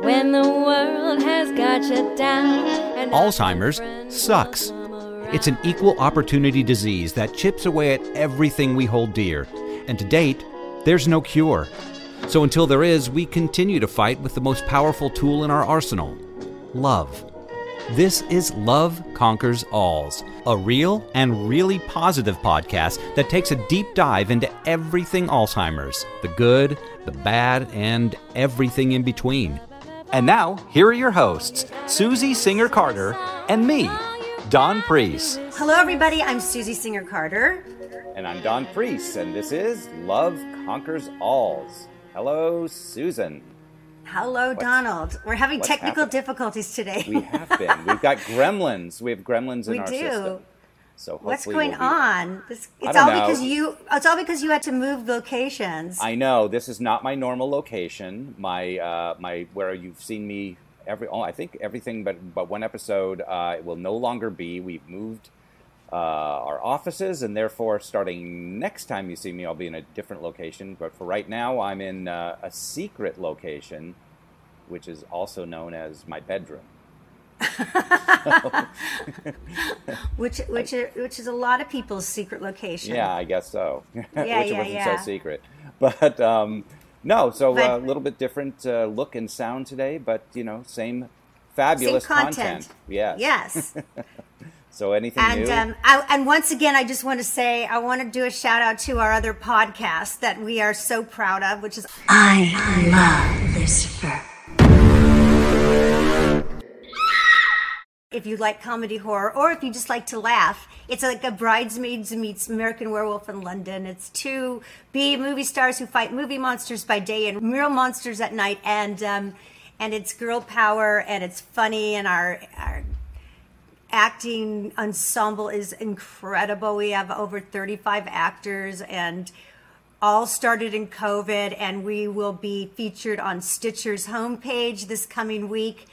When the world has got you down. Alzheimer's sucks. It's an equal opportunity disease that chips away at everything we hold dear. And to date, there's no cure. So until there is, we continue to fight with the most powerful tool in our arsenal love. This is Love Conquers Alz, a real and really positive podcast that takes a deep dive into everything Alzheimer's the good, the bad, and everything in between. And now, here are your hosts, Susie Singer Carter and me, Don Priest. Hello, everybody. I'm Susie Singer Carter. And I'm Don Priest, and this is Love Conquers Alz. Hello, Susan. Hello, Donald. We're having technical happening? difficulties today. We have been. We've got gremlins. We have gremlins in We our do. system. So What's going we'll on? This, it's all know. because you. It's all because you had to move locations. I know this is not my normal location. My uh, my where you've seen me every. Oh, I think everything but but one episode. Uh, it will no longer be. We've moved uh, our offices, and therefore, starting next time you see me, I'll be in a different location. But for right now, I'm in uh, a secret location, which is also known as my bedroom. which which are, which is a lot of people's secret location. Yeah, I guess so. Yeah, Which yeah, wasn't yeah. so secret. But um, no, so But- uh, a little bit different uh, look and sound today, but you know, same fabulous Same content. Yes. Yes. So anything And new? um, I, and once again, I just want to say I want to do a shout out to our other podcast that we are so proud of, which is I love Lucifer. If you like comedy horror or if you just like to laugh. It's like a bridesmaids meets American Werewolf in London. It's two B movie stars who fight movie monsters by day and real monsters at night, and um, and it's girl power and it's funny and our our acting ensemble is incredible. We have over 35 actors and all started in COVID, and we will be featured on Stitcher's homepage this coming week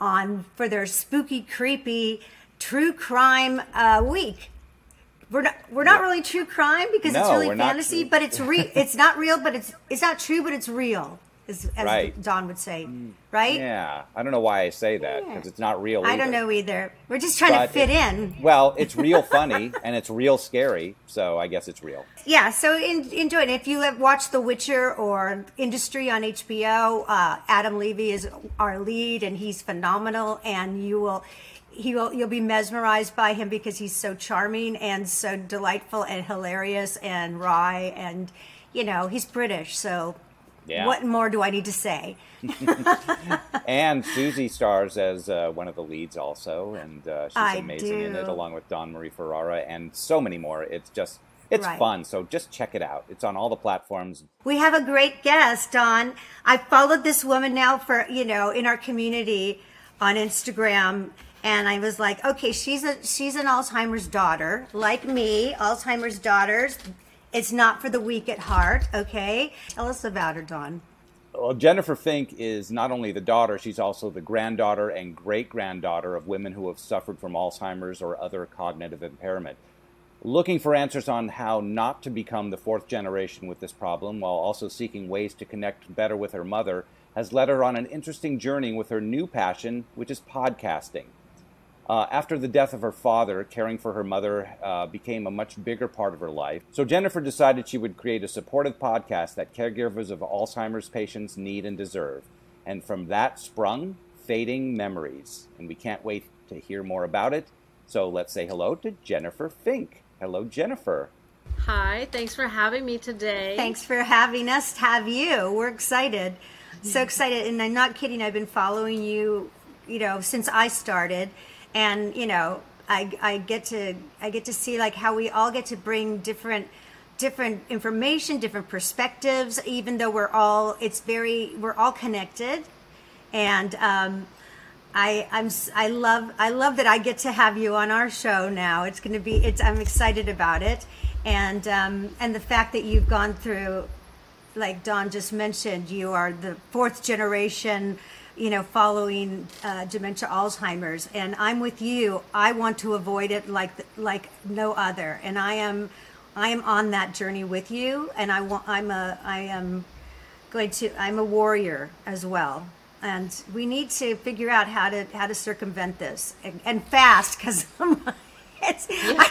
on for their spooky, creepy, true crime uh, week. We're not we're not really true crime because it's really fantasy, but it's re- it's not real, but it's it's not true, but it's real, as, as Right. Don would say, right? yeah, I don't know why I say that because it's not real. I don't know either. We're just trying But to fit it- in. Well, it's real funny and it's real scary, so I guess it's real. Yeah, so in, enjoy it. If you have watched The Witcher or Industry on HBO, uh, Adam Levy is our lead, and he's phenomenal. And you will, he will, you'll be mesmerized by him because he's so charming and so delightful and hilarious and wry, and you know he's British. So, Yeah. what more do I need to say? And Susie stars as uh, one of the leads also, and uh, she's I amazing in it, along with Don Marie Ferrara and so many more. It's just it's Right. fun. So just check it out. It's on all the platforms. We have a great guest, Don. I followed this woman now for, you know, in our community on Instagram. And I was like, okay, she's a she's an Alzheimer's daughter, like me. Alzheimer's daughters. It's not for the weak at heart, okay? Tell us about her, Don. Well, Jennifer Fink is not only the daughter, she's also the granddaughter and great granddaughter of women who have suffered from Alzheimer's or other cognitive impairment. Looking for answers on how not to become the fourth generation with this problem while also seeking ways to connect better with her mother has led her on an interesting journey with her new passion, which is podcasting. Uh, after the death of her father, caring for her mother uh, became a much bigger part of her life. So Jennifer decided she would create a supportive podcast that caregivers of Alzheimer's patients need and deserve. And from that sprung Fading Memories. And we can't wait to hear more about it. So let's say hello to Jennifer Fink. Hello, Jennifer. Hi, thanks for having me today. Thanks for having us have you. We're excited. So excited. And I'm not kidding. I've been following you, you know, since I started. And, you know, I, I get to I get to see like how we all get to bring different different information, different perspectives, even though we're all it's very we're all connected. And um I I'm I love I love that I get to have you on our show now. It's going to be it's I'm excited about it, and um, and the fact that you've gone through, like Don just mentioned, you are the fourth generation, you know, following uh, dementia Alzheimer's, and I'm with you. I want to avoid it like like no other, and I am I am on that journey with you, and I want I'm a I am going to i'm a warrior as well and we need to figure out how to how to circumvent this and, and fast because it's I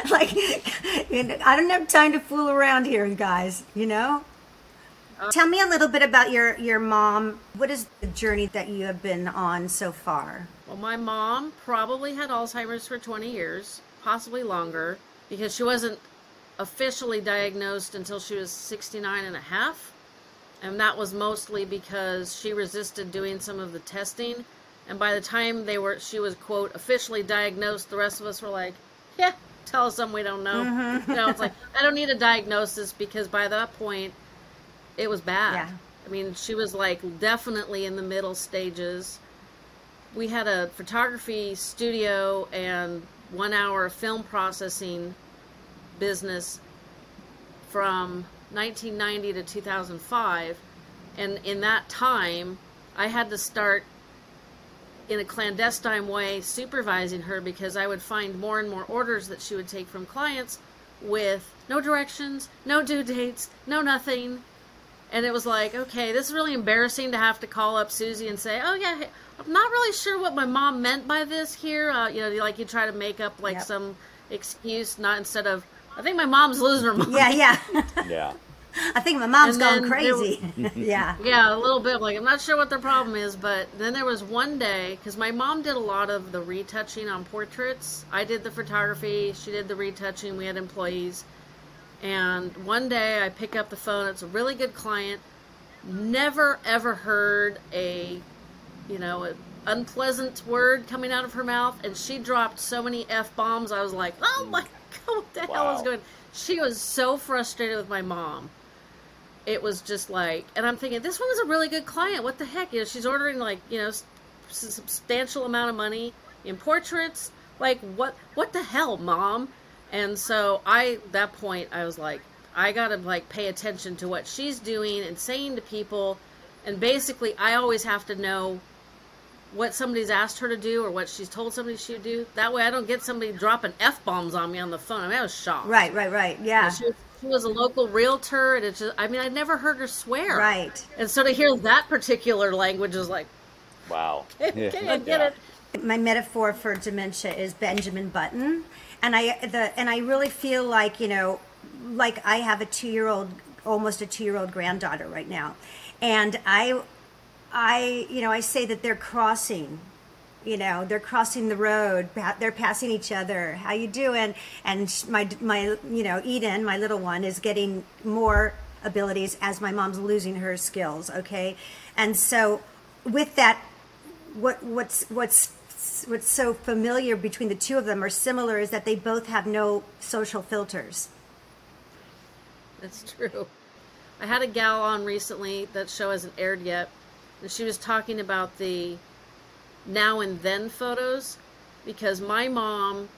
don't, like you know, I don't have time to fool around here, guys. You know. Tell me a little bit about your your mom. What is the journey that you have been on so far? Well, my mom probably had Alzheimer's for 20 years, possibly longer, because she wasn't officially diagnosed until she was 69 and a half. And that was mostly because she resisted doing some of the testing. And by the time they were she was quote officially diagnosed, the rest of us were like, "Yeah, tell us something we don't know." Mm-hmm. You know, it's like I don't need a diagnosis because by that point it was bad. Yeah. I mean, she was like definitely in the middle stages. We had a photography studio and one hour film processing business from 1990 to 2005. And in that time, I had to start in a clandestine way supervising her because I would find more and more orders that she would take from clients with no directions, no due dates, no nothing. And it was like, okay, this is really embarrassing to have to call up Susie and say, oh, yeah, hey, I'm not really sure what my mom meant by this here. Uh, you know, like you try to make up like Yep. some excuse, not instead of, I think my mom's losing her mind. Yeah, yeah. Yeah. I think my mom's And gone then there crazy. yeah. Yeah, a little bit. Like, I'm not sure what their problem is, but then there was one day, because my mom did a lot of the retouching on portraits. I did the photography, she did the retouching, we had employees. And one day I pick up the phone, it's a really good client. Never ever heard a, you know, a unpleasant word coming out of her mouth, and she dropped so many F bombs, I was like, oh mm. my god, what the hell is Wow. going She was so frustrated with my mom it was just like, and I'm thinking, this one was a really good client. What the heck? You know, she's ordering like, you know, substantial amount of money in portraits. Like, what, what the hell, mom? And so I, that point, I was like, I gotta like pay attention to what she's doing and saying to people. And basically, I always have to know what somebody's asked her to do or what she's told somebody she would do. That way, I don't get somebody dropping f bombs on me on the phone. I mean, I was shocked. Right, right, right. Yeah. She was, she was a local realtor, and it's just, I mean, I'd never heard her swear. Right. And so to hear that particular language is like, Wow. okay, I get Yeah. it. my metaphor for dementia is Benjamin Button, and I the and I really feel like you know, like I have a two year old, almost a two year old granddaughter right now, and I, I you know I say that they're crossing. You know, they're crossing the road. They're passing each other. How you doing? And my my you know Eden, my little one, is getting more abilities as my mom's losing her skills. Okay, and so with that what what's what's what's so familiar between the two of them or similar is that they both have no social filters. That's true. I had a gal on recently. That show hasn't aired yet, and she was talking about the now and then photos because my mom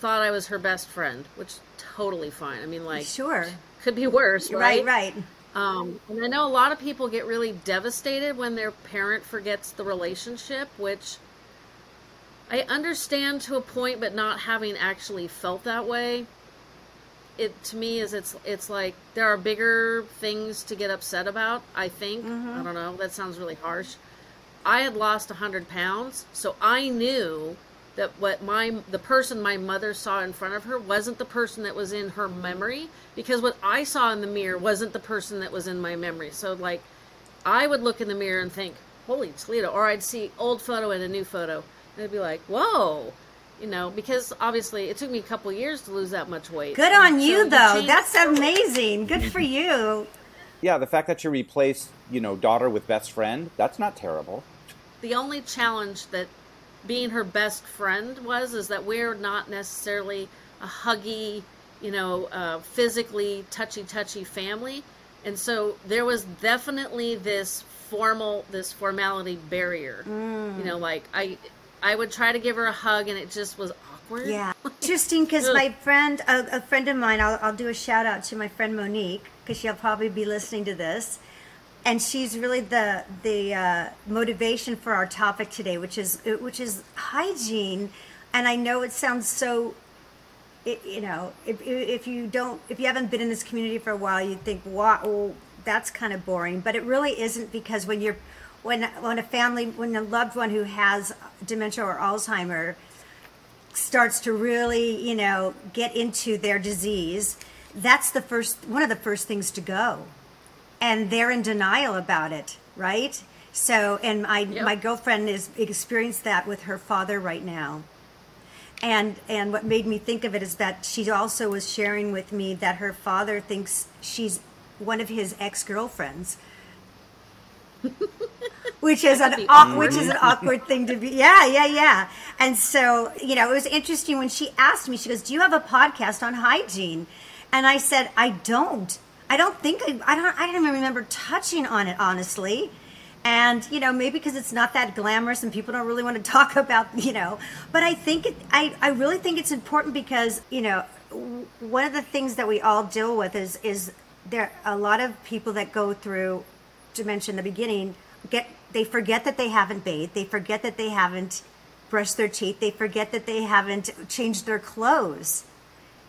thought I was her best friend, which totally fine. I mean, like, Sure. could be worse, Right, right. Um, and I know a lot of people get really devastated when their parent forgets the relationship, which I understand to a point, but not having actually felt that way. It to me is it's it's like there are bigger things to get upset about. I think mm-hmm. I don't know. That sounds really harsh. I had lost hundred pounds, so I knew that what my the person my mother saw in front of her wasn't the person that was in her mm-hmm. memory because what I saw in the mirror wasn't the person that was in my memory. So like I would look in the mirror and think, "Holy Toledo," or I'd see old photo and a new photo, and I'd be like, "Whoa." You know, because obviously it took me a couple years to lose that much weight. Good on So you though. change- That's amazing. Good for you. Yeah, the fact that you replace, you know, daughter with best friend, that's not terrible. the only challenge that being her best friend was is that we're not necessarily a huggy you know uh, physically touchy touchy family and so there was definitely this formal this formality barrier you know like i i would try to give her a hug and it just was awkward Yeah. Interesting because my friend, a, a friend of mine, I'll, I'll do a shout out to my friend Monique because she'll probably be listening to this. And she's really the the uh, motivation for our topic today, which is which is hygiene. And I know it sounds so it, you know, if, if you don't, if you haven't been in this community for a while, you'd think, wow, well, that's kind of boring. But it really isn't because when you're, when when a family when a loved one who has dementia or Alzheimer starts to really you know get into their disease, that's the first one of the first things to go, and they're in denial about it, right? So, and my Yep. my girlfriend is experienced that with her father right now and and what made me think of it is that she also was sharing with me that her father thinks she's one of his ex-girlfriends which is an au- which is awkward. an awkward thing to be yeah yeah yeah. And so you know it was interesting when she asked me she goes do you have a podcast on hygiene? And i said i don't. I don't think i, I don't i don't even remember touching on it honestly. And you know maybe because it's not that glamorous and people don't really want to talk about you know. But i think it i, I really think it's important because you know w- one of the things that we all deal with is is there a lot of people that go through dementia in the beginning get they forget that they haven't bathed they forget that they haven't brushed their teeth they forget that they haven't changed their clothes.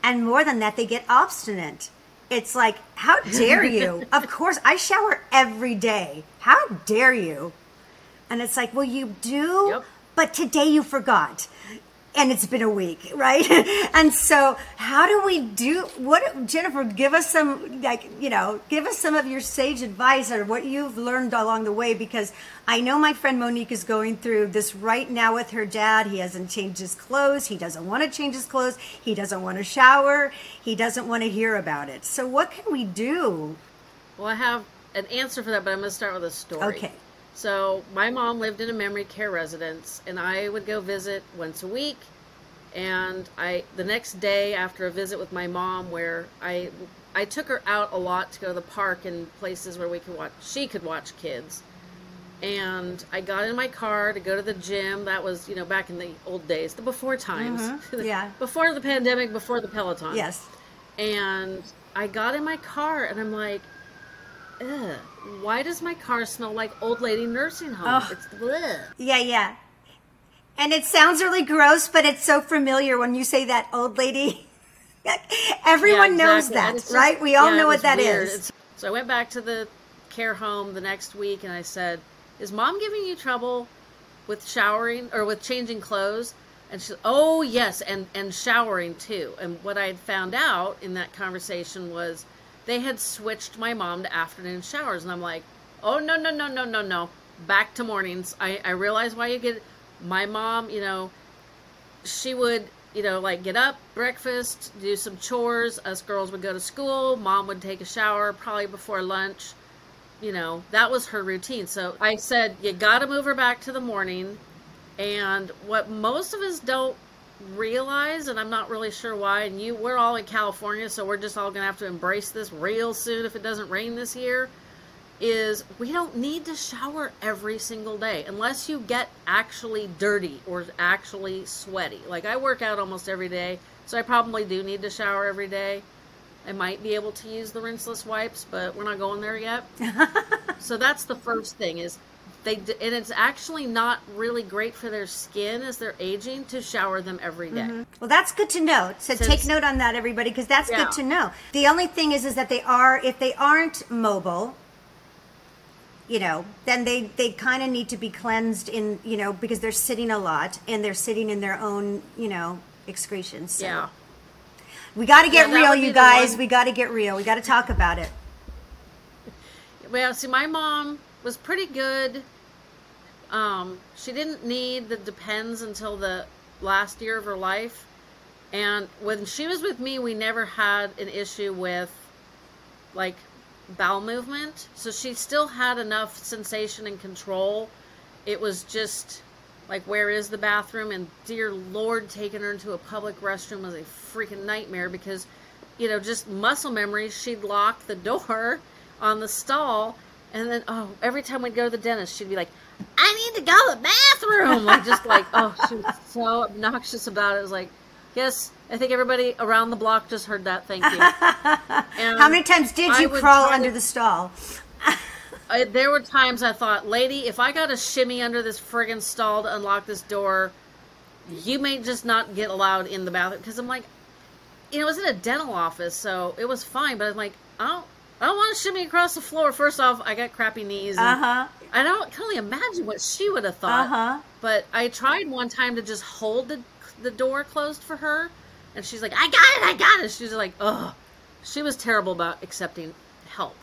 And more than that they get obstinate. It's like how dare you? Of course i shower every day. How dare you? And it's like well you do Yep. but today you forgot and it's been a week right? And so how do we do what jennifer give us some like you know give us some of your sage advice or what you've learned along the way because i know my friend monique is going through this right now with her dad. He hasn't changed his clothes. He doesn't want to change his clothes. He doesn't want to shower. He doesn't want to hear about it. So what can we do? Well, I have an answer for that, but I'm going to start with a story. Okay. So, my mom lived in a memory care residence, and I would go visit once a week. And I, the next day after a visit with my mom, where I, I took her out a lot to go to the park and places where we could watch, she could watch kids. And I got in my car to go to the gym. That was, you know, back in the old days, the before times. Mhm. Yeah. before the pandemic, before the Peloton yes and I got in my car and I'm like, Ugh, why does my car smell like old lady nursing home? Ugh. It's bleh. Yeah, yeah. And it sounds really gross, but it's so familiar when you say that old lady. Everyone Yeah, knows exactly. And that, just- right? We all yeah, know what that is. weird. It's- so I went back to the care home the next week and I said, "Is mom giving you trouble with showering or with changing clothes?" And she, said, "Oh yes, and and showering too." And what I had found out in that conversation was they had switched my mom to afternoon showers, and I'm like, "Oh no no no no no no, back to mornings." I I realize why you get my mom. You know, she would you know like get up breakfast do some chores us girls would go to school mom would take a shower probably before lunch you know that was her routine so i said you gotta move her back to the morning and what most of us don't realize and i'm not really sure why and you we're all in california so we're just all gonna have to embrace this real soon if it doesn't rain this year is we don't need to shower every single day unless you get actually dirty or actually sweaty. Like I work out almost every day, so I probably do need to shower every day. I might be able to use the rinseless wipes, but we're not going there yet. so that's the first thing is they and it's actually not really great for their skin as they're aging to shower them every day. Mm-hmm. Well, that's good to know. So Since- take note on that, everybody, because that's Yeah. good to know. The only thing is, is that they are, if they aren't mobile, you know, then they they kind of need to be cleansed in, you know, because they're sitting a lot and they're sitting in their own, you know, excretions. So Yeah. we got to get Yeah, real, you guys. one- We got to get real. We got to talk about it. Well, see, my mom was pretty good. Um, she didn't need the Depends until the last year of her life. And when she was with me, we never had an issue with like bowel movement. So she still had enough sensation and control. It was just like, where is the bathroom? And dear Lord, taking her into a public restroom was a freaking nightmare because, you know, just muscle memory. She'd lock the door on the stall. And then, oh, every time we'd go to the dentist, she'd be like, I need to go to the bathroom. Like, just like, oh, she was so obnoxious about it. It was like, yes, I think everybody around the block just heard that. Thank you. And How many times did you crawl under to- the stall? I, there were times I thought, lady, if I got to shimmy under this friggin' stall to unlock this door, you may just not get allowed in the bathroom. Because I'm like, you know, it was in a dental office, so it was fine. But I'm like, I don't, I don't want to shimmy across the floor. First off, I got crappy knees. and Uh huh. I don't can only imagine what she would have thought. Uh huh. But I tried one time to just hold the the door closed for her, and she's like, "I got it, I got it." She's like, "Ugh." She was terrible about accepting help,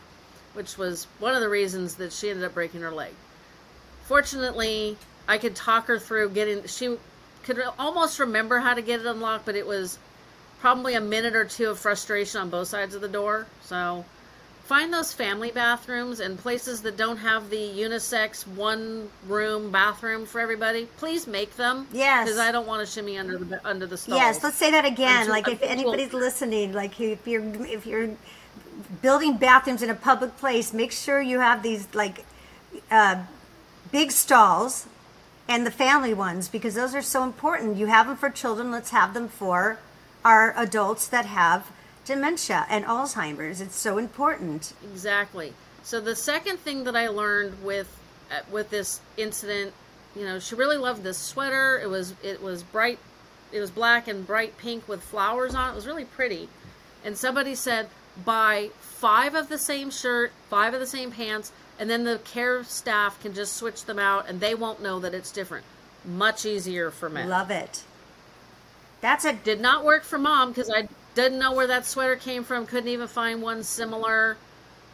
which was one of the reasons that she ended up breaking her leg. Fortunately, I could talk her through getting. She could almost remember how to get it unlocked, but it was probably a minute or two of frustration on both sides of the door. So find those family bathrooms and places that don't have the unisex one room bathroom for everybody. Please make them. Yes. because I don't want to shimmy under the under the stalls. Yes, let's say that again. Until- like if anybody's listening, like if you're if you're building bathrooms in a public place, make sure you have these like uh, big stalls and the family ones because those are so important. You have them for children. Let's have them for our adults that have dementia and Alzheimer's. It's so important. Exactly. So the second thing that I learned with uh, with this incident, you know, she really loved this sweater. It was it was bright, it was black and bright pink with flowers on it. It was really pretty. And somebody said buy five of the same shirt, five of the same pants, and then the care staff can just switch them out, and they won't know that it's different. Much easier for men. Love it. That's a Did not work for mom because I didn't know where that sweater came from. Couldn't even find one similar.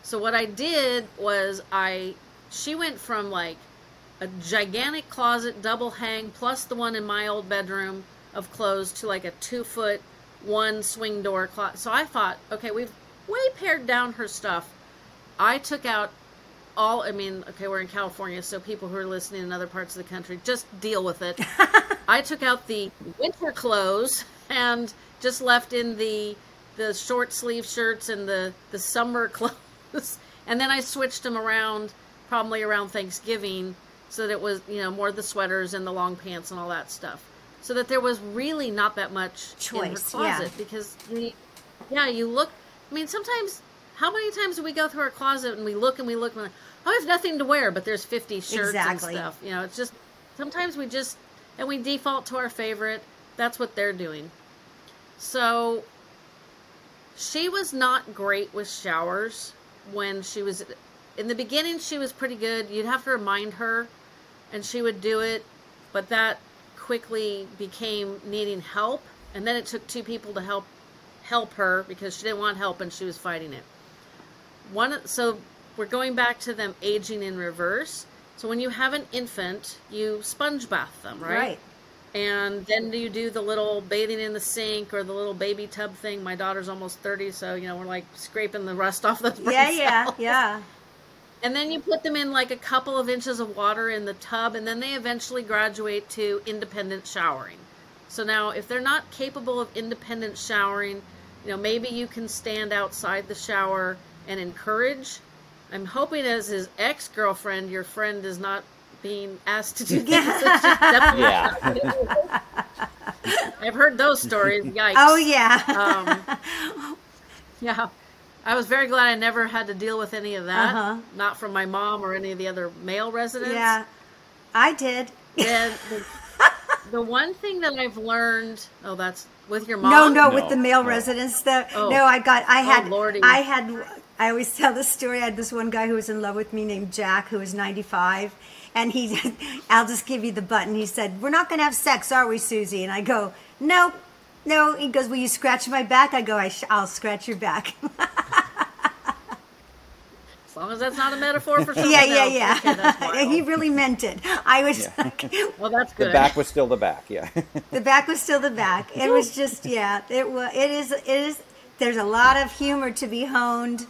So what I did was I she went from like a gigantic closet double hang plus the one in my old bedroom of clothes to like a two foot one swing door closet. So I thought, okay, we've way pared down her stuff. I took out all I mean, okay, we're in California, so people who are listening in other parts of the country, just deal with it. I took out the winter clothes and just left in the the short sleeve shirts and the the summer clothes, and then I switched them around probably around Thanksgiving so that it was you know more the sweaters and the long pants and all that stuff, so that there was really not that much choice in her Choice, yeah. closet because the, yeah you look. I mean sometimes. How many times do we go through our closet and we look and we look and we're like, oh, I have nothing to wear, but there's 50 shirts Exactly. and stuff. You know, it's just sometimes we just and we default to our favorite. That's what they're doing. So she was not great with showers when she was in the beginning she was pretty good. You'd have to remind her and she would do it, but that quickly became needing help and then it took two people to help help her because she didn't want help and she was fighting it. One so we're going back to them aging in reverse. So when you have an infant, you sponge bath them, right? right. And then do you do the little bathing in the sink or the little baby tub thing. My daughter's almost 30, so, you know, we're like scraping the rust off the Yeah, yeah, cells. yeah. And then you put them in like a couple of inches of water in the tub, and then they eventually graduate to independent showering. So now, if they're not capable of independent showering, you know, maybe you can stand outside the shower and encourage. I'm hoping, as his ex girlfriend, your friend is not being asked to do things that she definitely Yeah. I've heard those stories. Yikes. Oh yeah. Um, yeah. I was very glad I never had to deal with any of that. Uh-huh. Not from my mom or any of the other male residents. yeah. I did. And the, the one thing that I've learned, oh, that's with your No, mom. no, No, with the male no. residents. That Oh. no, I got. I had. Lordy. I had. I always tell this story. I had this one guy who was in love with me named Jack, who was ninety five, and he. I'll just give you the button. He said, "We're not going to have sex, are we, Susie?" And I go, "Nope." No, he goes, "Will you scratch my back?" I go, I sh- "I'll scratch your back." As long as that's not a metaphor for something yeah, yeah, else. yeah. Okay, he really meant it. I was like, well, that's good. The back was still the back. Yeah. the back was still the back. It was just, yeah. It was. It is. It is. There's a lot of humor to be honed.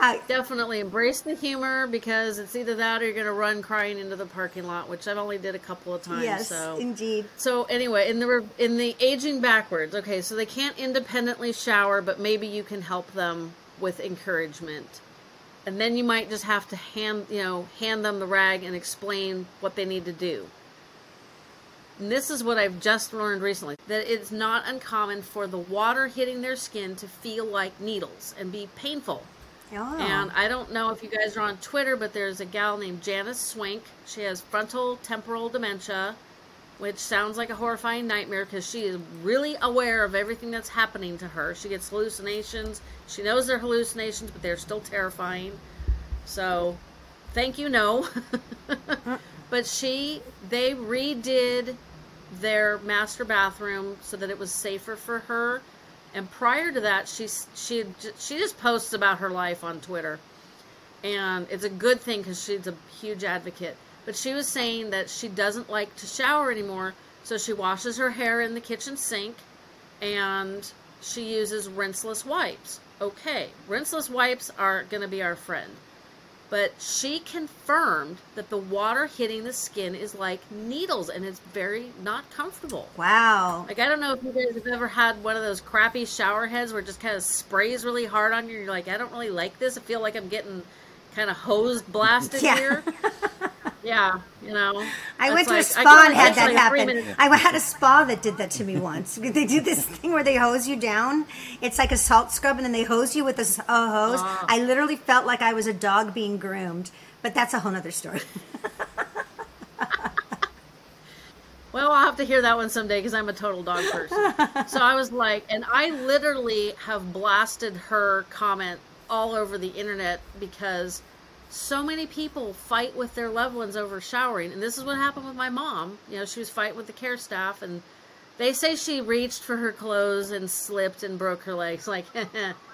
I, Definitely embrace the humor because it's either that or you're going to run crying into the parking lot, which I've only did a couple of times. yes, so indeed. So anyway, in the re- in the aging backwards, okay, so they can't independently shower, but maybe you can help them with encouragement. And then you might just have to hand, you know, hand them the rag and explain what they need to do. And this is what I've just learned recently that it's not uncommon for the water hitting their skin to feel like needles and be painful. And I don't know if you guys are on Twitter, but there's a gal named Janice Swink. She has frontal temporal dementia, which sounds like a horrifying nightmare because she is really aware of everything that's happening to her. She gets hallucinations. She knows they're hallucinations, but they're still terrifying. So, thank you, no. Uh. but she, they redid their master bathroom so that it was safer for her. And prior to that, she she she just posts about her life on Twitter, and it's a good thing because she's a huge advocate. But she was saying that she doesn't like to shower anymore, so she washes her hair in the kitchen sink, and she uses rinseless wipes. Okay, rinseless wipes are going to be our friend but she confirmed that the water hitting the skin is like needles and it's very not comfortable. Wow. Like I don't know if you guys have ever had one of those crappy shower heads where it just kind of sprays really hard on you. You're like, I don't really like this. I feel like I'm getting kind of hose blasted Yeah. here. yeah, you know. I went to a spa and had that happen. I had a spa that did that to me once. They do this thing where they hose you down. It's like a salt scrub, and then they hose you with a hose. Ah. I literally felt like I was a dog being groomed, but that's a whole other story. Well, I'll have to hear that one someday because I'm a total dog person. so I was like, and I literally have blasted her comment all over the internet because so many people fight with their loved ones over showering. And this is what happened with my mom. You know, she was fighting with the care staff, and they say she reached for her clothes and slipped and broke her legs. Like,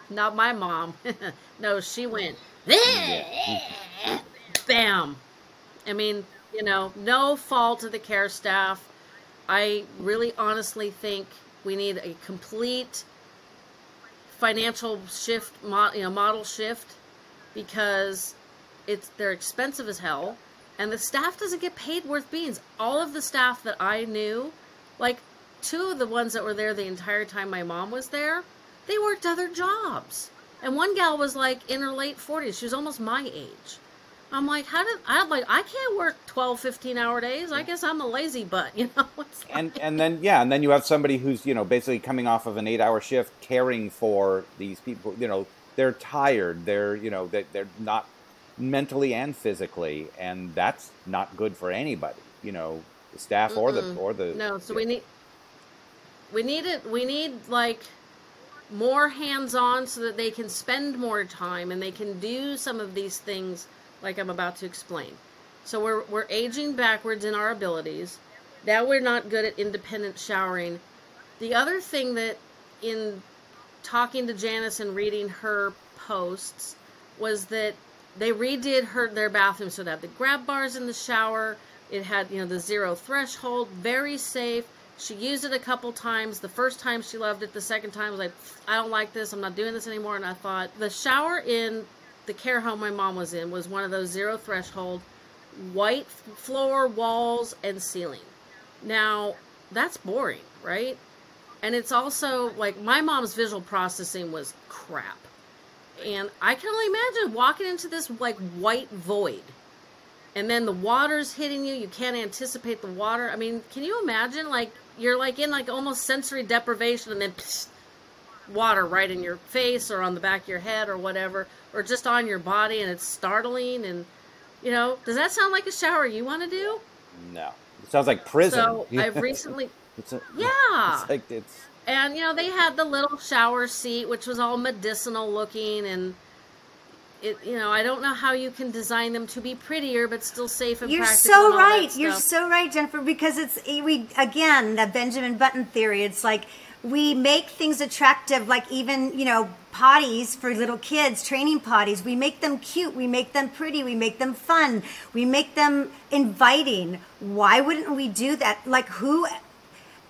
not my mom. no, she went, bam. I mean, you know, no fault of the care staff. I really honestly think we need a complete financial shift, you know, model shift because it's they're expensive as hell, and the staff doesn't get paid worth beans. All of the staff that I knew, like two of the ones that were there the entire time my mom was there, they worked other jobs, and one gal was like in her late forties. She was almost my age. I'm like, how did I'm like I can't work 12, 15 hour days. I guess I'm a lazy butt, you know. Like- and and then yeah, and then you have somebody who's you know basically coming off of an eight-hour shift, caring for these people. You know, they're tired. They're you know they, they're not mentally and physically, and that's not good for anybody. You know, the staff or the or the No, so we need we need it we need like more hands on so that they can spend more time and they can do some of these things like I'm about to explain. So we're we're aging backwards in our abilities. Now we're not good at independent showering. The other thing that in talking to Janice and reading her posts was that they redid her their bathroom so it had the grab bars in the shower. It had you know the zero threshold, very safe. She used it a couple times. The first time she loved it. The second time was like, I don't like this. I'm not doing this anymore. And I thought the shower in the care home my mom was in was one of those zero threshold, white floor, walls, and ceiling. Now that's boring, right? And it's also like my mom's visual processing was crap. And I can only imagine walking into this like white void. And then the water's hitting you, you can't anticipate the water. I mean, can you imagine like you're like in like almost sensory deprivation and then psst, water right in your face or on the back of your head or whatever or just on your body and it's startling and you know, does that sound like a shower you want to do? no. It sounds like prison. So, I've recently It's a, Yeah. It's like it's And you know, they had the little shower seat, which was all medicinal looking, and it. You know, I don't know how you can design them to be prettier but still safe and You're practical. so and right. You're so right, Jennifer. Because it's we again the Benjamin Button theory. It's like we make things attractive, like even you know potties for little kids, training potties. We make them cute. We make them pretty. We make them fun. We make them inviting. Why wouldn't we do that? Like who?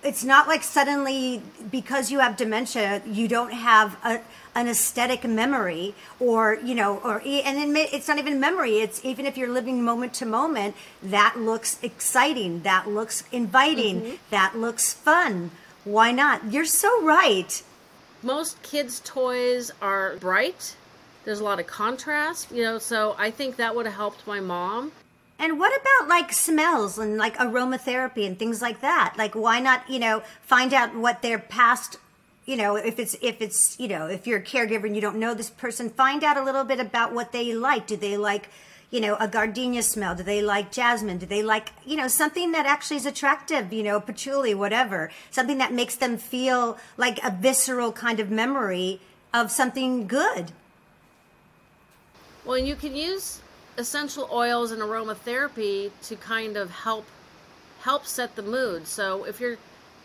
It's not like suddenly because you have dementia, you don't have a, an aesthetic memory, or you know, or and it it's not even memory. It's even if you're living moment to moment, that looks exciting, that looks inviting, mm-hmm. that looks fun. Why not? You're so right. Most kids' toys are bright. There's a lot of contrast, you know. So I think that would have helped my mom. And what about like smells and like aromatherapy and things like that? Like why not, you know, find out what their past, you know, if it's if it's, you know, if you're a caregiver and you don't know this person, find out a little bit about what they like. Do they like, you know, a gardenia smell? Do they like jasmine? Do they like, you know, something that actually is attractive, you know, patchouli, whatever, something that makes them feel like a visceral kind of memory of something good? Well, you can use essential oils and aromatherapy to kind of help help set the mood. So if you're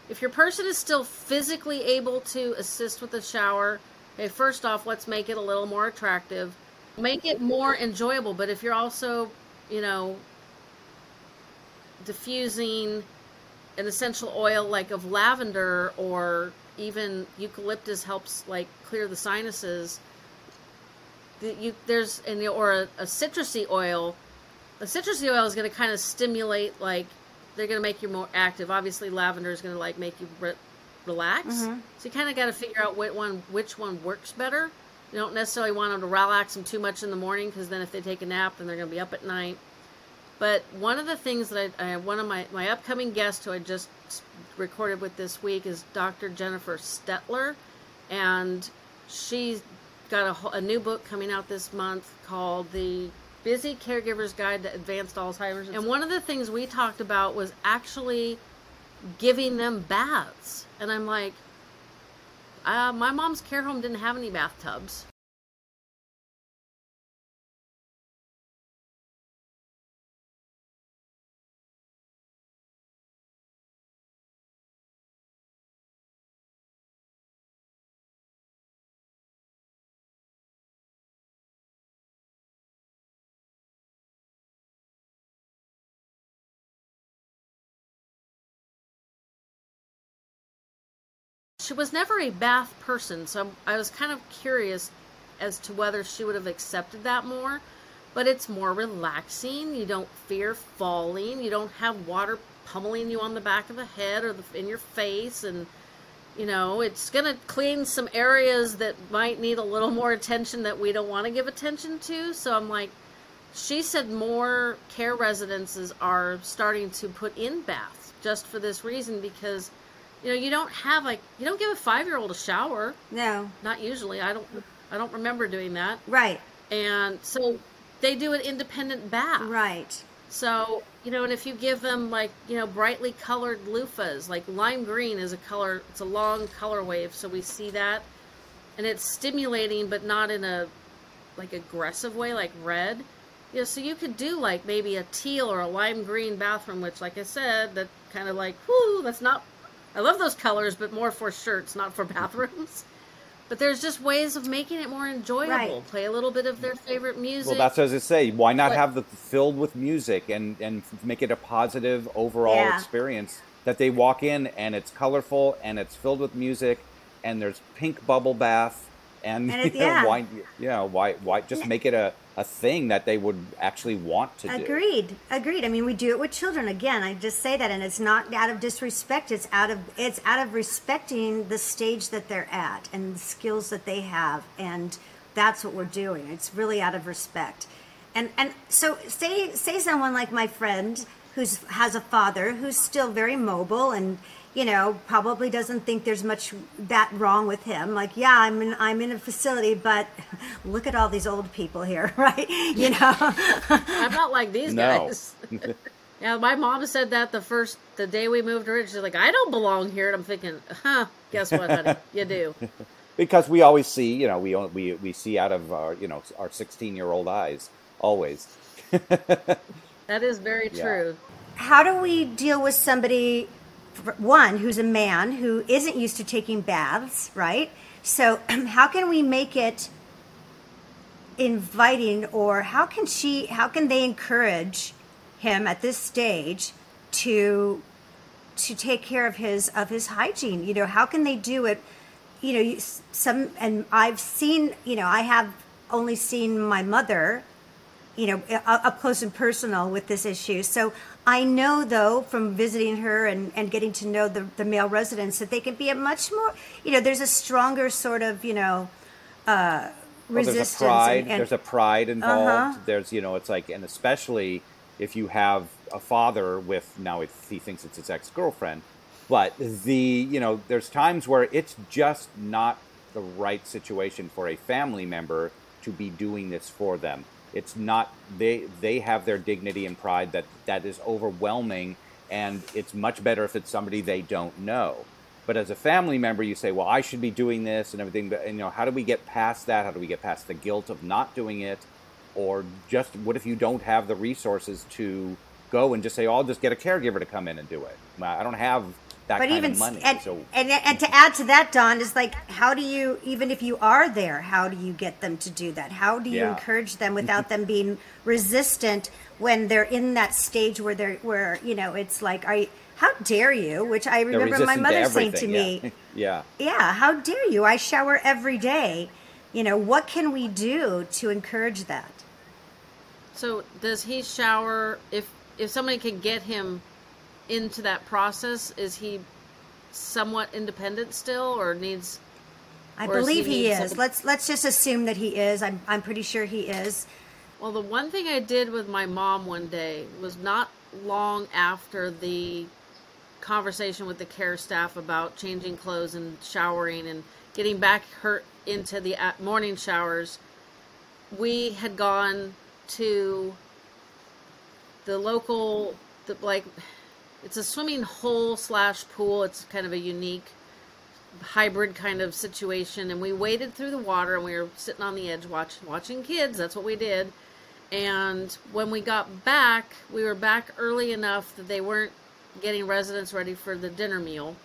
if your person is still physically able to assist with the shower, okay, first off, let's make it a little more attractive. Make it more enjoyable, but if you're also, you know, diffusing an essential oil like of lavender or even eucalyptus helps like clear the sinuses the, you, there's and or a, a citrusy oil the citrusy oil is going to kind of stimulate like they're going to make you more active obviously lavender is going to like make you re- relax Mm-hmm. so you kind of got to figure out which one which one works better you don't necessarily want them to relax them too much in the morning because then if they take a nap then they're going to be up at night but one of the things that I, I one of my, my upcoming guests who I just recorded with this week is Dr. Jennifer Stelter, and she's got a, a new book coming out this month called The Busy Caregiver's Guide to Advanced Alzheimer's. And one of the things we talked about was actually giving them baths, and I'm like, uh, my mom's care home didn't have any bathtubs. She was never a bath person, so I was kind of curious as to whether she would have accepted that more. But it's more relaxing. You don't fear falling. You don't have water pummeling you on the back of the head or the, in your face, and you know it's gonna clean some areas that might need a little more attention that we don't want to give attention to. So I'm like, she said more care residences are starting to put in baths just for this reason because you know you don't have like you don't give a five year old a shower. No, not usually. I don't i don't remember doing that. Right, and so they do an independent bath. Right. so you know and if you give them like you know brightly colored loofahs like lime green is a color it's a long color wave so we see that. And it's stimulating but not in a like aggressive way like red. You know so you could do like maybe a teal or a lime green bathroom which like i said that kind of like whoo that's not i love those colors but more for shirts not for bathrooms but there's just ways of making it more enjoyable Right. play a little bit of their favorite music Well, that's as I say. Why not But- have the filled with music and and make it a positive overall Yeah. experience that they walk in and it's colorful and it's filled with music and there's pink bubble bath and, And it- you know, yeah. why you know why why just make it a, a thing that they would actually want to do. Agreed. Agreed. I mean, we do it with children. Again, I just say that, and it's not out of disrespect. It's out of it's out of respecting the stage that they're at and the skills that they have, and that's what we're doing. It's really out of respect. And and so say say someone like my friend who's has a father who's still very mobile and you know probably doesn't think there's much that wrong with him like yeah i'm in i'm in a facility but look at all these old people here right you know I'm not like these No. guys. yeah, my mom said that the first the day we moved her in. She's like, I don't belong here. And I'm thinking, huh? Guess what, honey? You do. because we always see, you know, we we we see out of our, you know, our 16-year-old eyes always. That is very Yeah. true. how do we deal with somebody one who's a man who isn't used to taking baths right? So how can we make it inviting or how can she how can they encourage him at this stage to to take care of his of his hygiene? You know how can they do it? You know some and i've seen you know i have only seen my mother you know, up close and personal with this issue. So I know, though, from visiting her and, and getting to know the, the male residents, that they can be a much more, you know, there's a stronger sort of, you know, uh, Well, there's a pride. and, and, there's a pride involved. Uh-huh. There's, you know, it's like, and especially if you have a father with now, if he thinks it's his ex girlfriend, but the, you know, there's times where it's just not the right situation for a family member to be doing this for them. It's not they they have their dignity and pride that that is overwhelming and it's much better if it's somebody they don't know. But as a family member you say well i should be doing this and everything but you know how do we get past that? How do we get past the guilt of not doing it? Or just what if you don't have the resources to go and just say oh, i'll just get a caregiver to come in and do it. I don't have that but kind even of money and, so and and to add to that don is like how do you even if you are there how do you get them to do that? How do you Yeah. encourage them mm-hmm. without them being resistant when they're in that stage where they're where you know it's like i how dare you? Which i remember my mother to saying to me yeah. yeah. Yeah how dare you? I shower every day. You know what can we do to encourage that? So does he shower if if somebody can get him into that process, is he somewhat independent still or needs i Or believe he he is. let's let's just assume that he is. I'm, I'm pretty sure he is. Well, the one thing I did with my mom one day was not long after the conversation with the care staff about changing clothes and showering and getting back her into the morning showers. We had gone to the local, the, like, it's a swimming hole slash pool. It's kind of a unique hybrid kind of situation. And we waded through the water and we were sitting on the edge watch, watching kids. That's what we did. And when we got back we were back early enough that they weren't getting residents ready for the dinner meal.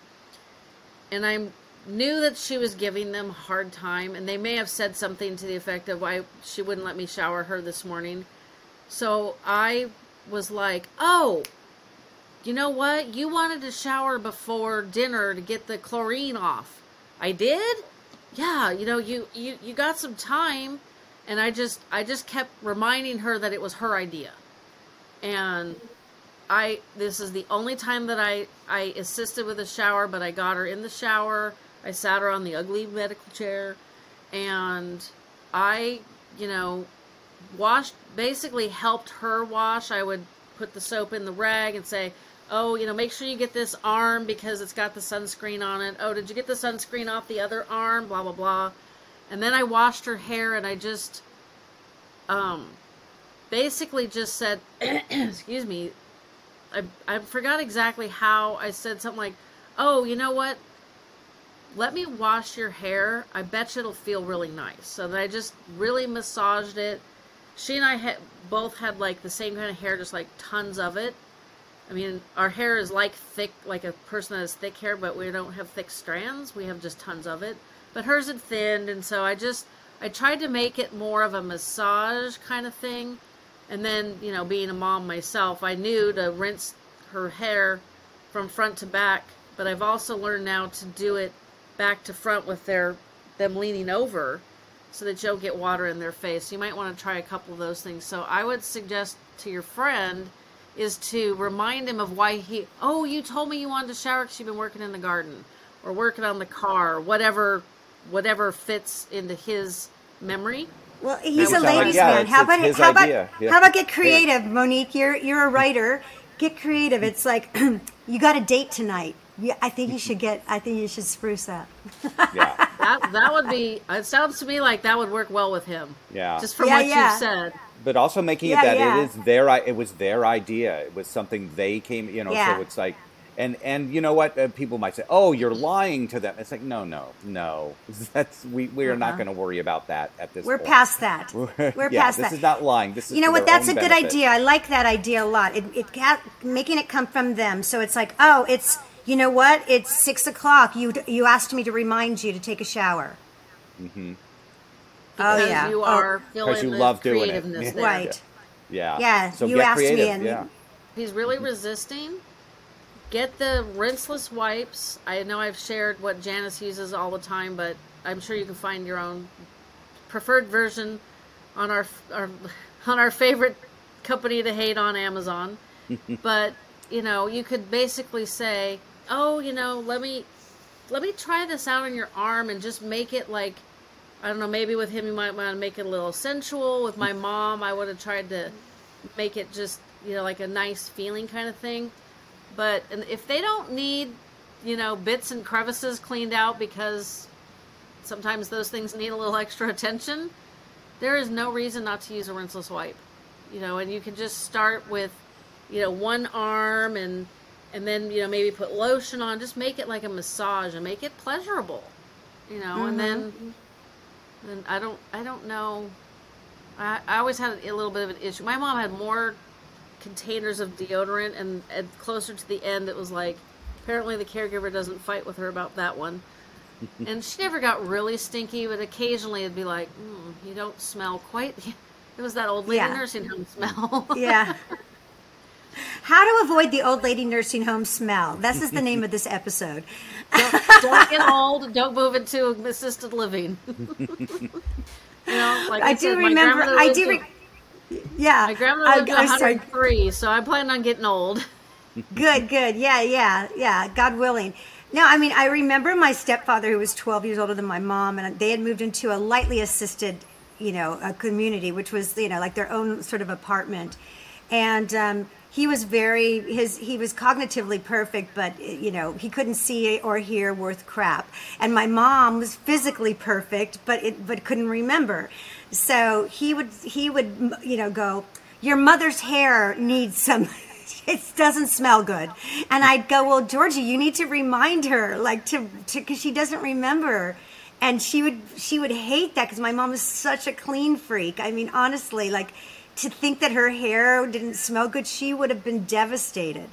And i knew that she was giving them hard time. And they may have said something to the effect of why she wouldn't let me shower her this morning. So i was like oh you know what? You wanted to shower before dinner to get the chlorine off. I did? Yeah, you know, you, you, you got some time and I just I just kept reminding her that it was her idea. And I this is the only time that I I assisted with a shower, but I got her in the shower. I sat her on the ugly medical chair and I, you know, washed basically helped her wash. I would put the soap in the rag and say, "Oh, you know, make sure you get this arm because it's got the sunscreen on it. Oh, did you get the sunscreen off the other arm? blah blah blah." And then I washed her hair and I just um basically just said, "Excuse me, I I forgot exactly how I said something like, "Oh, you know what? Let me wash your hair. I bet you it'll feel really nice." So then I just really massaged it. She and I had both had like the same kind of hair, just like tons of it. I mean, our hair is like thick, like a person that has thick hair, but we don't have thick strands. We have just tons of it. But hers had thinned, and so I just I tried to make it more of a massage kind of thing. And then, you know, being a mom myself, I knew to rinse her hair from front to back, but I've also learned now to do it back to front with their them leaning over so that you don't get water in their face. You might want to try a couple of those things. So I would suggest to your friend is to remind him of why he oh you told me you wanted to shower because you've been working in the garden or working on the car whatever whatever fits into his memory Well, he's a sounds like- ladies' yeah, man. it's- How it's about his how about. Yeah. how about get creative, Monique? You're you're a writer. Get creative. It's like you got a date tonight. Yeah, I think you should get. I think you should spruce up. yeah that that would be it sounds to me like that would work well with him Yeah. just from Yeah, what yeah. you've said but also making Yeah, it that yeah. it is their it was their idea it was something they came you know Yeah. so it's like and and you know what uh, people might say oh you're lying to them it's like no no no that's we we are not going to worry about that at this Uh-huh. We're point. past that. We're past this that. is not lying this is you know what? That's a own good benefit. idea. I like that idea a lot. It, it ca- making it come from them. So it's like, oh, it's you know what? It's six o'clock. You you asked me to remind you to take a shower. Mm-hmm. Oh yeah. you Oh, are feeling you the love doing it. creativeness Yeah. there. right. yeah Yeah, so you get asked me creative and- yeah he's really mm-hmm. resisting get the rinseless wipes i know i've shared what janice uses all the time but i'm sure you can find your own preferred version on our, our on our favorite company to hate on amazon but you know you could basically say oh you know let me let me try this out on your arm and just make it like I don't know, maybe with him you might want to make it a little sensual. With my mom, I would have tried to make it just, you know, like a nice feeling kind of thing. But if they don't need, you know, bits and crevices cleaned out because sometimes those things need a little extra attention, there is no reason not to use a rinseless wipe. You know, and you can just start with, you know, one arm and and then you know maybe put lotion on. Just make it like a massage and make it pleasurable. You know, and then mm-hmm. And I don't I don't know. I, I always had a little bit of an issue. My mom had more containers of deodorant, and, and closer to the end, it was like apparently the caregiver doesn't fight with her about that one. and she never got really stinky, but occasionally it'd be like, mm, "You don't smell quite." It was that old lady Yeah. nursing home smell. Yeah. How to avoid the old lady nursing home smell. This is the name of this episode. don't, don't get old. Don't move into assisted living. you know, like I, I do said, remember. I do. to- Re- yeah. my grandmother I- lived to I'm sorry. 103, so I'm planning on getting old. Good, good. Yeah, yeah, yeah. God willing. No, I mean, I remember my stepfather, who was 12 years older than my mom, and they had moved into a lightly assisted, you know, a community, which was, you know, like their own sort of apartment. And um, he was very, his, he was cognitively perfect, but, you know, he couldn't see or hear worth crap. And my mom was physically perfect, but it, but couldn't remember. So he would, he would, you know, go, your mother's hair needs some it doesn't smell good and i'd go well georgie you need to remind her like to because she doesn't remember and she would she would hate that because my mom was such a clean freak i mean honestly like to think that her hair didn't smell good she would have been devastated.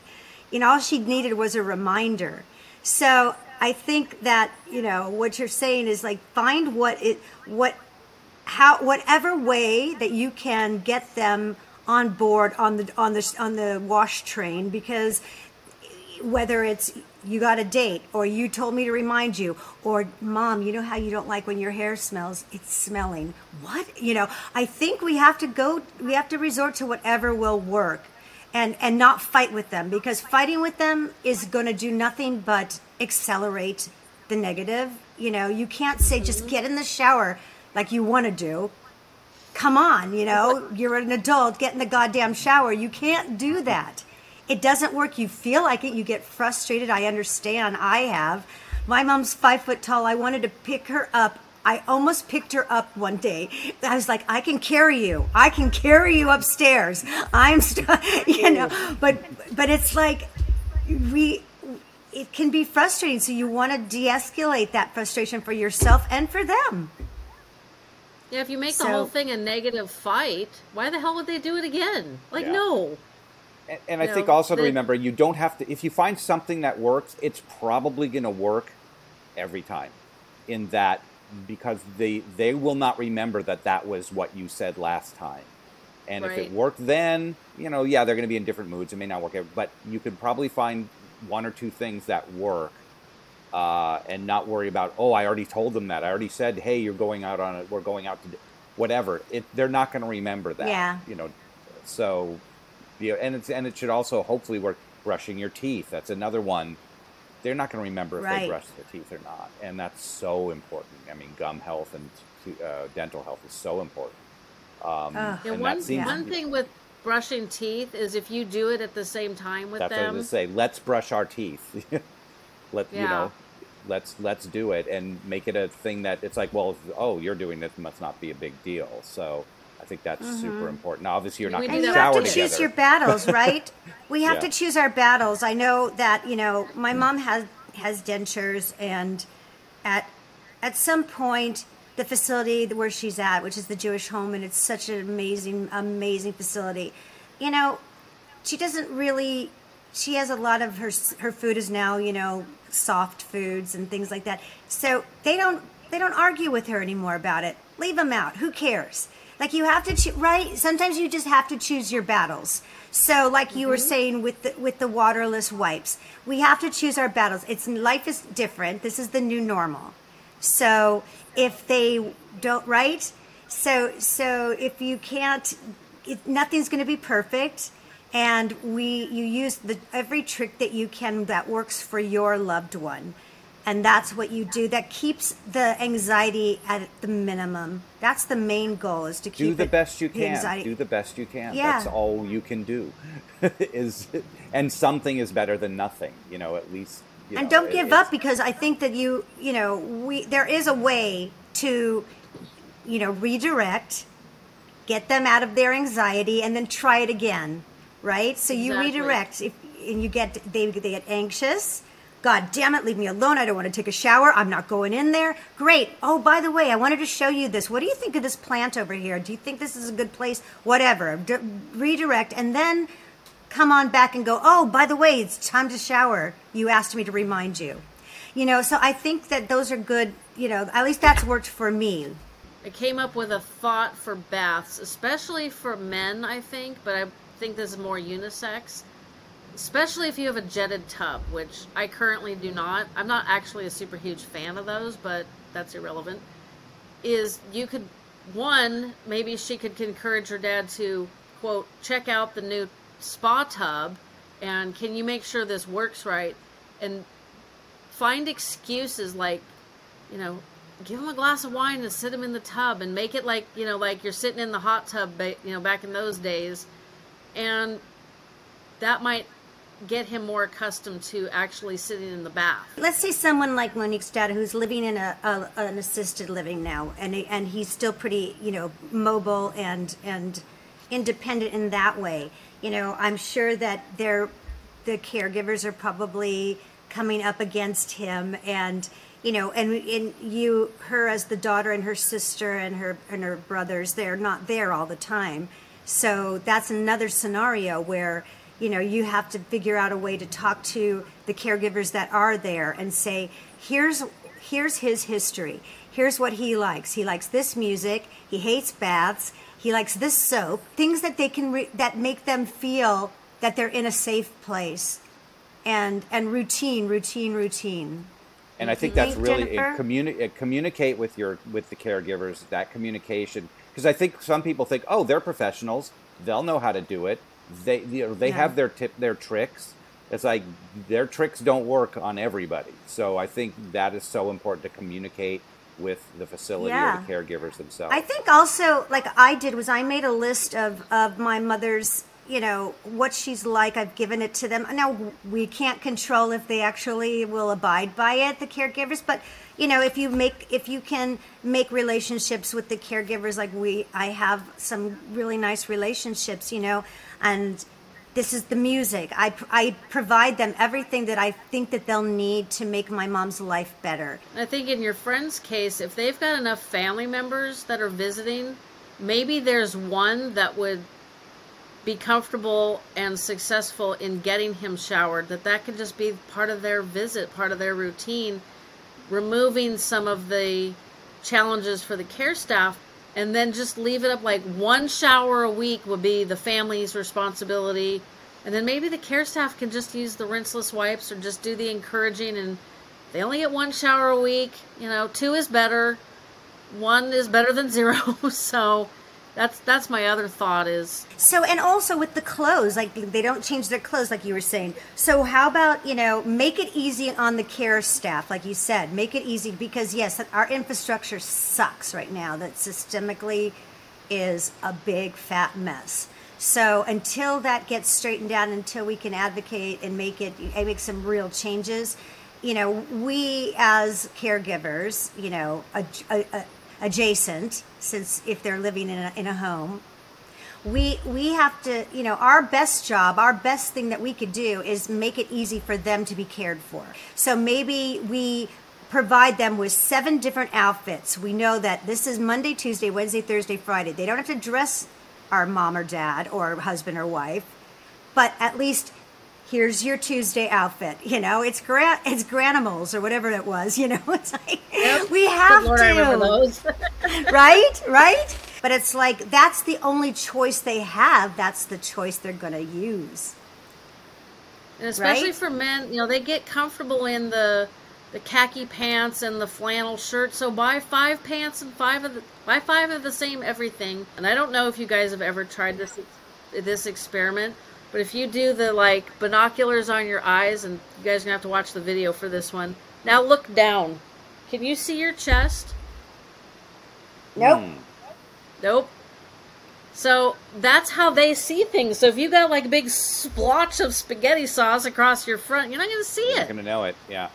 You know all she needed was a reminder. So i think that you know what you're saying is like find what it what how whatever way that you can get them on board on the on the on the wash train because whether it's you got a date or you told me to remind you or mom you know how you don't like when your hair smells? It's smelling. What? You know i think we have to go we have to resort to whatever will work and and not fight with them because fighting with them is going to do nothing but accelerate the negative. You know you can't say just get in the shower like you want to do. Come on, you know, you're an adult, get in the goddamn shower. You can't do that. It doesn't work. You feel like it. You get frustrated. I understand. I have. My mom's five foot tall. I wanted to pick her up. I almost picked her up one day. I was like, I can carry you. I can carry you upstairs. I'm, st-, you know, but but it's like we. It can be frustrating. So you want to de-escalate that frustration for yourself and for them. Yeah, if you make the whole thing a negative fight, why the hell would they do it again? Like, Yeah. no. And, and I No, think also to the- remember, you don't have to. If you find something that works, it's probably going to work every time. In that, because they they will not remember that that was what you said last time. And if it worked then, you know, yeah, they're going to be in different moods. It may not work, but you could probably find one or two things that work, uh, and not worry about. Oh, I already told them that. I already said, hey, you're going out on it. We're going out to, d-" whatever. It they're not going to remember that. Yeah. You know, so yeah, and it's and it should also hopefully work brushing your teeth. That's another one. They're not going to remember if Right. they brush their teeth or not, and that's so important. I mean, gum health and uh, dental health is so important. Um, Ugh. Yeah, and one, that seems one thing with brushing teeth is if you do it at the same time with That's what I them. was going to say. Let's brush our teeth. Let you know. Let's let's do it and make it a thing that it's like, well, oh, you're doing this, must not be a big deal. So I think that's super mm-hmm. important. Now, obviously, you're not going do And to you have to together. choose your battles, right? we have Yeah. to choose our battles. I know that you know my mm. mom has has dentures, and at at some point the facility where she's at, which is the Jewish Home, and it's such an amazing, amazing facility. You know, she doesn't really. She has a lot of her her food is now you know soft foods and things like that. So they don't they don't argue with her anymore about it. Leave them out. Who cares? Like you have to choo- right. Sometimes you just have to choose your battles. So like you were mm-hmm. saying with the with the waterless wipes, we have to choose our battles. It's life is different. This is the new normal. So if they don't right, so so if you can't, it, nothing's going to be perfect, and we you use the every trick that you can that works for your loved one, and that's what you do. That keeps the anxiety at the minimum. That's the main goal is to keep do the it- best you can. anxiety- Do the best you can. Yeah. That's all you can do. is and something is better than nothing. You know, at least. You and know, don't it- give up because I think that you you know we there is a way to you know redirect get them out of their anxiety, and then try it again, right? So you Exactly. redirect, if, and you get they they get anxious. God damn it, leave me alone. I don't want to take a shower. I'm not going in there. Great. Oh, by the way, I wanted to show you this. What do you think of this plant over here? Do you think this is a good place? Whatever. D- redirect and then come on back and go, oh, by the way, it's time to shower. You asked me to remind you. You know, so I think that those are good, you know, at least that's worked for me. I came up with a thought for baths, especially for men, I think, but I think this is more unisex. Especially if you have a jetted tub, which I currently do not. I'm not actually a super huge fan of those, but that's irrelevant. Is you could, one, maybe she could encourage her dad to, quote, check out the new spa tub and can you make sure this works right? And find excuses like, you know, give him a glass of wine and sit him in the tub and make it like you know like you're sitting in the hot tub you know back in those days and that might get him more accustomed to actually sitting in the bath Let's say someone like Monique's dad, who's living in a, a an assisted living now, and and he's still pretty, you know, mobile and and independent in that way. You know, I'm sure that they're the caregivers are probably coming up against him, and you know, and and you, her as the daughter, and her sister, and her and her brothers, they're not there all the time. So that's another scenario where you know you have to figure out a way to talk to the caregivers that are there and say here's here's his history. Here's what he likes. He likes this music. He hates baths. He likes this soap. Things that they can re- that make them feel that they're in a safe place and and routine routine routine. And I think that's really communi- communicate with your with the caregivers that communication. Because I think some people think oh they're professionals. They'll know how to do it they you know, they Yeah. have their tip their tricks it's like their tricks don't work on everybody so I think that is so important to communicate with the facility Yeah. or the caregivers themselves I think also, like I did, was I made a list of, of my mother's, you know, what she's like. I've given it to them. Now, we can't control if they actually will abide by it, the caregivers, but, you know, if you make, if you can make relationships with the caregivers, like we, I have some really nice relationships, you know, and this is the music. I, I provide them everything that I think that they'll need to make my mom's life better. I think in your friend's case, if they've got enough family members that are visiting, maybe there's one that would be comfortable and successful in getting him showered. That that could just be part of their visit, part of their routine, removing some of the challenges for the care staff and then just leave it up like one shower a week would be the family's responsibility. And then maybe the care staff can just use the rinseless wipes or just do the encouraging and they only get one shower a week you know two is better one is better than zero. So that's that's my other thought is So, and also with the clothes, like they don't change their clothes, like you were saying. So, how about, you know, make it easy on the care staff, like you said, make it easy because, yes, our infrastructure sucks right now, that systemically is a big fat mess. So, until that gets straightened out, until we can advocate and make it, and make some real changes, you know, we as caregivers, you know, ad- a- a- adjacent, since if they're living in a, in a home, we we have to you know our best job our best thing that we could do is make it easy for them to be cared for. So maybe we provide them with seven different outfits. We know that this is monday tuesday wednesday thursday friday. They don't have to dress our mom or dad or husband or wife but at least here's your tuesday outfit you know it's gra- it's Garanimals or whatever it was you know it's like we have Lord, to I remember those. right? Right? But it's like that's the only choice they have. That's the choice they're going to use. And especially Right? for men, you know, they get comfortable in the the khaki pants and the flannel shirt. So buy five pants and five of the buy five of the same everything. And I don't know if you guys have ever tried this this experiment, but if you do the like binoculars on your eyes, and you guys are gonna have to watch the video for this one. Now look down. Can you see your chest? Nope. Hmm. Nope. So that's how they see things. So if you got like a big splotch of spaghetti sauce across your front, you're not going to see it. You're it. gonna know it. Yeah.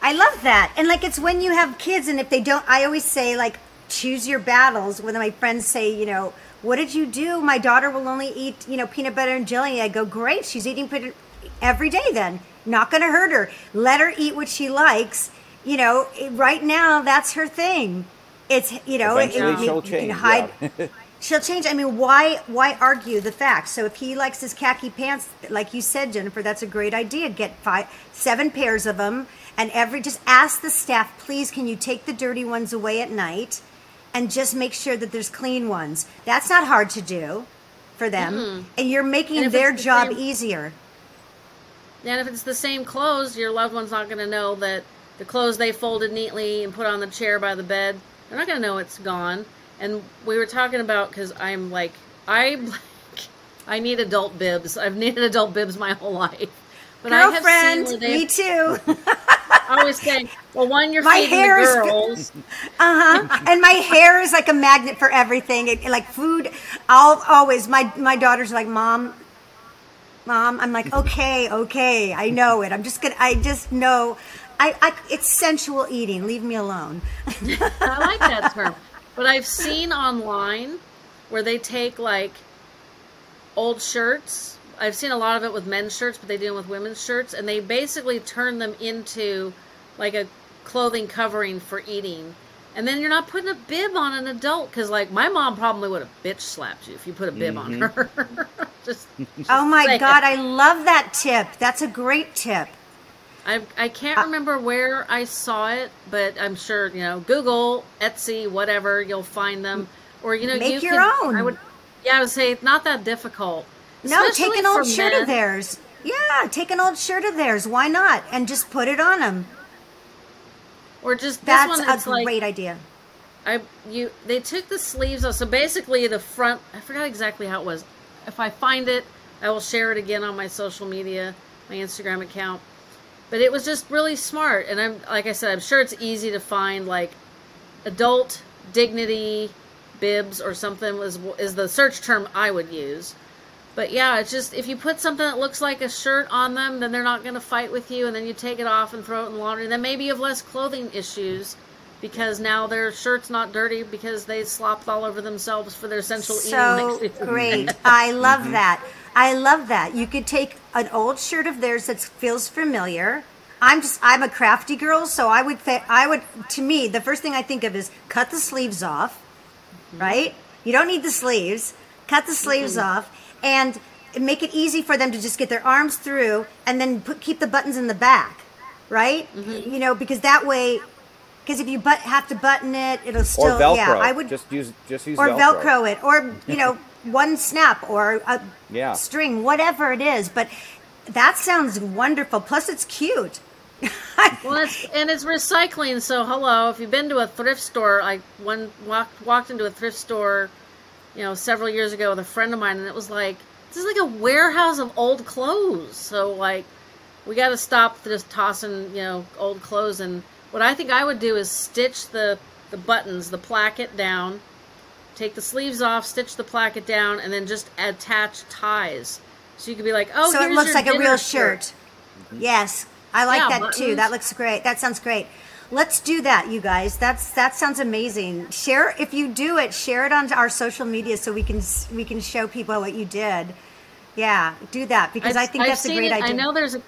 I love that. And like it's when you have kids and if they don't I always say like choose your battles. When my friends say, you know, what did you do? My daughter will only eat, you know, peanut butter and jelly. I go, great. She's eating peanut every day then. Not going to hurt her. Let her eat what she likes. You know, right now, that's her thing. It's, you know, it- Eventually it- she'll you can change, hide. yeah. She'll change. I mean, why why argue the facts? So if he likes his khaki pants, like you said, Jennifer, that's a great idea. Get five, seven pairs of them, and every just ask the staff, please, can you take the dirty ones away at night, and just make sure that there's clean ones. That's not hard to do for them, mm-hmm. and you're making And their the job same- easier. And if it's the same clothes, your loved one's not going to know that the clothes they folded neatly and put on the chair by the bed, they're not going to know it's gone. And we were talking about because I'm like, I, like, I need adult bibs. I've needed adult bibs my whole life. But I have seen Girlfriend, me too. I always say, well, one, you're My feeding hair is the girls. Uh huh. and my hair is like a magnet for everything. It, like food, I'll always. My my daughter's like, mom, mom. I'm like, okay, okay, I know it. I'm just gonna. I just know. I, I it's sensual eating. Leave me alone. I like that term. But I've seen online where they take like old shirts. I've seen a lot of it with men's shirts, but they do it with women's shirts, and they basically turn them into like a clothing covering for eating. And then you're not putting a bib on an adult because, like, my mom probably would have bitch slapped you if you put a bib on mm-hmm. her. just, just Oh my saying. god, I love that tip. That's a great tip. I I can't uh, remember where I saw it, but I'm sure you know Google, Etsy, whatever you'll find them, or you know Make you your can- own. I would, yeah, I would say it's not that difficult. No, take an old shirt men. of theirs. Yeah, take an old shirt of theirs. Why not? And just put it on them. or just this That's one. a like great idea. I you they took the sleeves off. So basically, the front. I forgot exactly how it was. If I find it, I will share it again on my social media, my Instagram account. But it was just really smart, and I'm like I said, I'm sure it's easy to find like adult dignity bibs or something was is the search term I would use. But yeah, it's just if you put something that looks like a shirt on them, then they're not going to fight with you, and then you take it off and throw it in the laundry. Then maybe you have less clothing issues because now their shirt's not dirty because they slopped all over themselves for their sensual eating. So great. I love mm-hmm. that. I love that. You could take an old shirt of theirs that feels familiar. I'm just I'm a crafty girl, so I would th- I would to me the first thing I think of is cut the sleeves off, mm-hmm. right? You don't need the sleeves. Cut the sleeves mm-hmm. off and make it easy for them to just get their arms through and then put, keep the buttons in the back, right? Mm-hmm. You know, because that way because if you but, have to button it, it'll still Or still Velcro. yeah, I would just use just use or Velcro. velcro. it or you know one snap or a Yeah. string whatever it is but that sounds wonderful plus it's cute Well, it's, and it's recycling. So, hello, if you've been to a thrift store, I one walked walked into a thrift store, you know, several years ago with a friend of mine, and it was like this is like a warehouse of old clothes. So, like, we got to stop just tossing, you know, old clothes. And what I think I would do is stitch the the buttons, the placket down, take the sleeves off, stitch the placket down, and then just attach ties. So you could be like, oh, so it looks like a real shirt yes i like Yeah, that too that looks great that sounds great let's do that you guys that's that sounds amazing share if you do it share it on our social media so we can we can show people what you did yeah do that because i think I've that's a great it. idea I know there's a,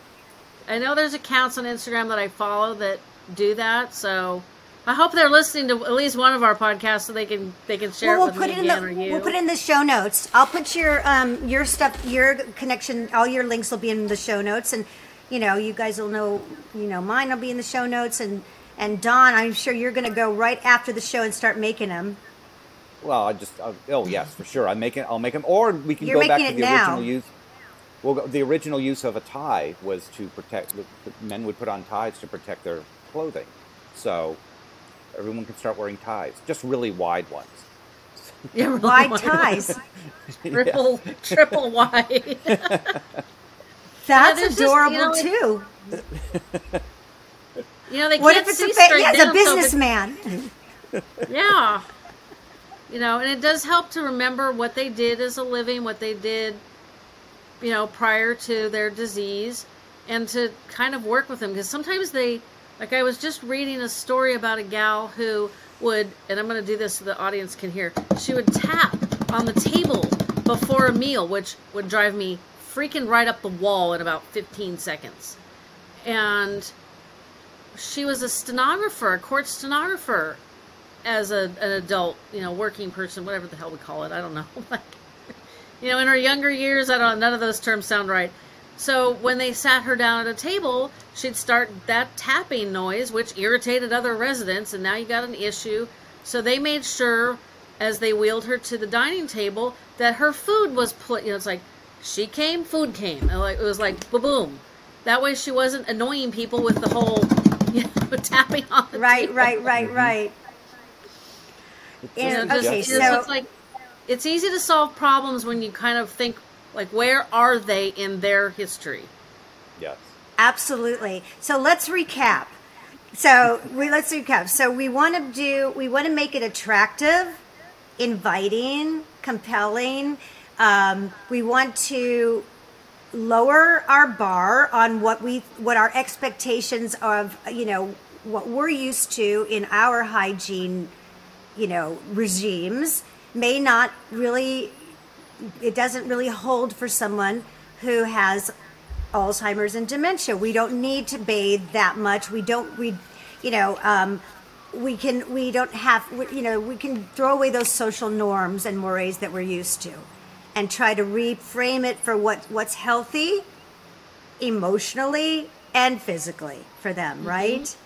I know there's accounts on Instagram that I follow that do that. So I hope they're listening to at least one of our podcasts so they can they can share well, we'll with put me it in the we'll put it in the show notes. I'll put your um your stuff, your connection, all your links will be in the show notes, and you know you guys will know. You know mine will be in the show notes, and and Don, I'm sure you're going to go right after the show and start making them. Well, I just uh, oh yes for sure. I make it. I'll make them, or we can You're go back making to it the now. original use. Well, the original use of a tie was to protect. the- the Men would put on ties to protect their clothing, so everyone can start wearing ties, just really wide ones. yeah, really Wide wide. ties. triple triple wide. That's there's just, you adorable know, too. You know they What can't if it's see a straight yeah, it's a down, so businessman? Yeah. You know, and it does help to remember what they did as a living, what they did, you know, prior to their disease, and to kind of work with them. Because sometimes they, like, I was just reading a story about a gal who would, and I'm going to do this so the audience can hear, she would tap on the table before a meal, which would drive me freaking right up the wall in about 15 seconds. And she was a stenographer, a court stenographer, as a, an adult, you know, working person, whatever the hell we call it. I don't know. like, you know, in her younger years, I don't. None of those terms sound right. So when they sat her down at a table, she'd start that tapping noise, which irritated other residents, and now you got an issue. So they made sure, as they wheeled her to the dining table, that her food was put. You know, it's like she came, food came. Like it was like boom. That way, she wasn't annoying people with the whole you know, tapping on the Right, table. right, right, right. You know, And, just- okay, so it's like it's easy to solve problems when you kind of think like where are they in their history? Yes. Absolutely. So let's recap. So we let's recap. So we want to do we want to make it attractive, inviting, compelling. Um, we want to lower our bar on what we what our expectations of you know what we're used to in our hygiene you know regimes may not really it doesn't really hold for someone who has Alzheimer's and dementia. We don't need to bathe that much. We don't. We, you know, um, we can. We don't have. You know, we can throw away those social norms and mores that we're used to, and try to reframe it for what what's healthy, emotionally and physically for them. Right.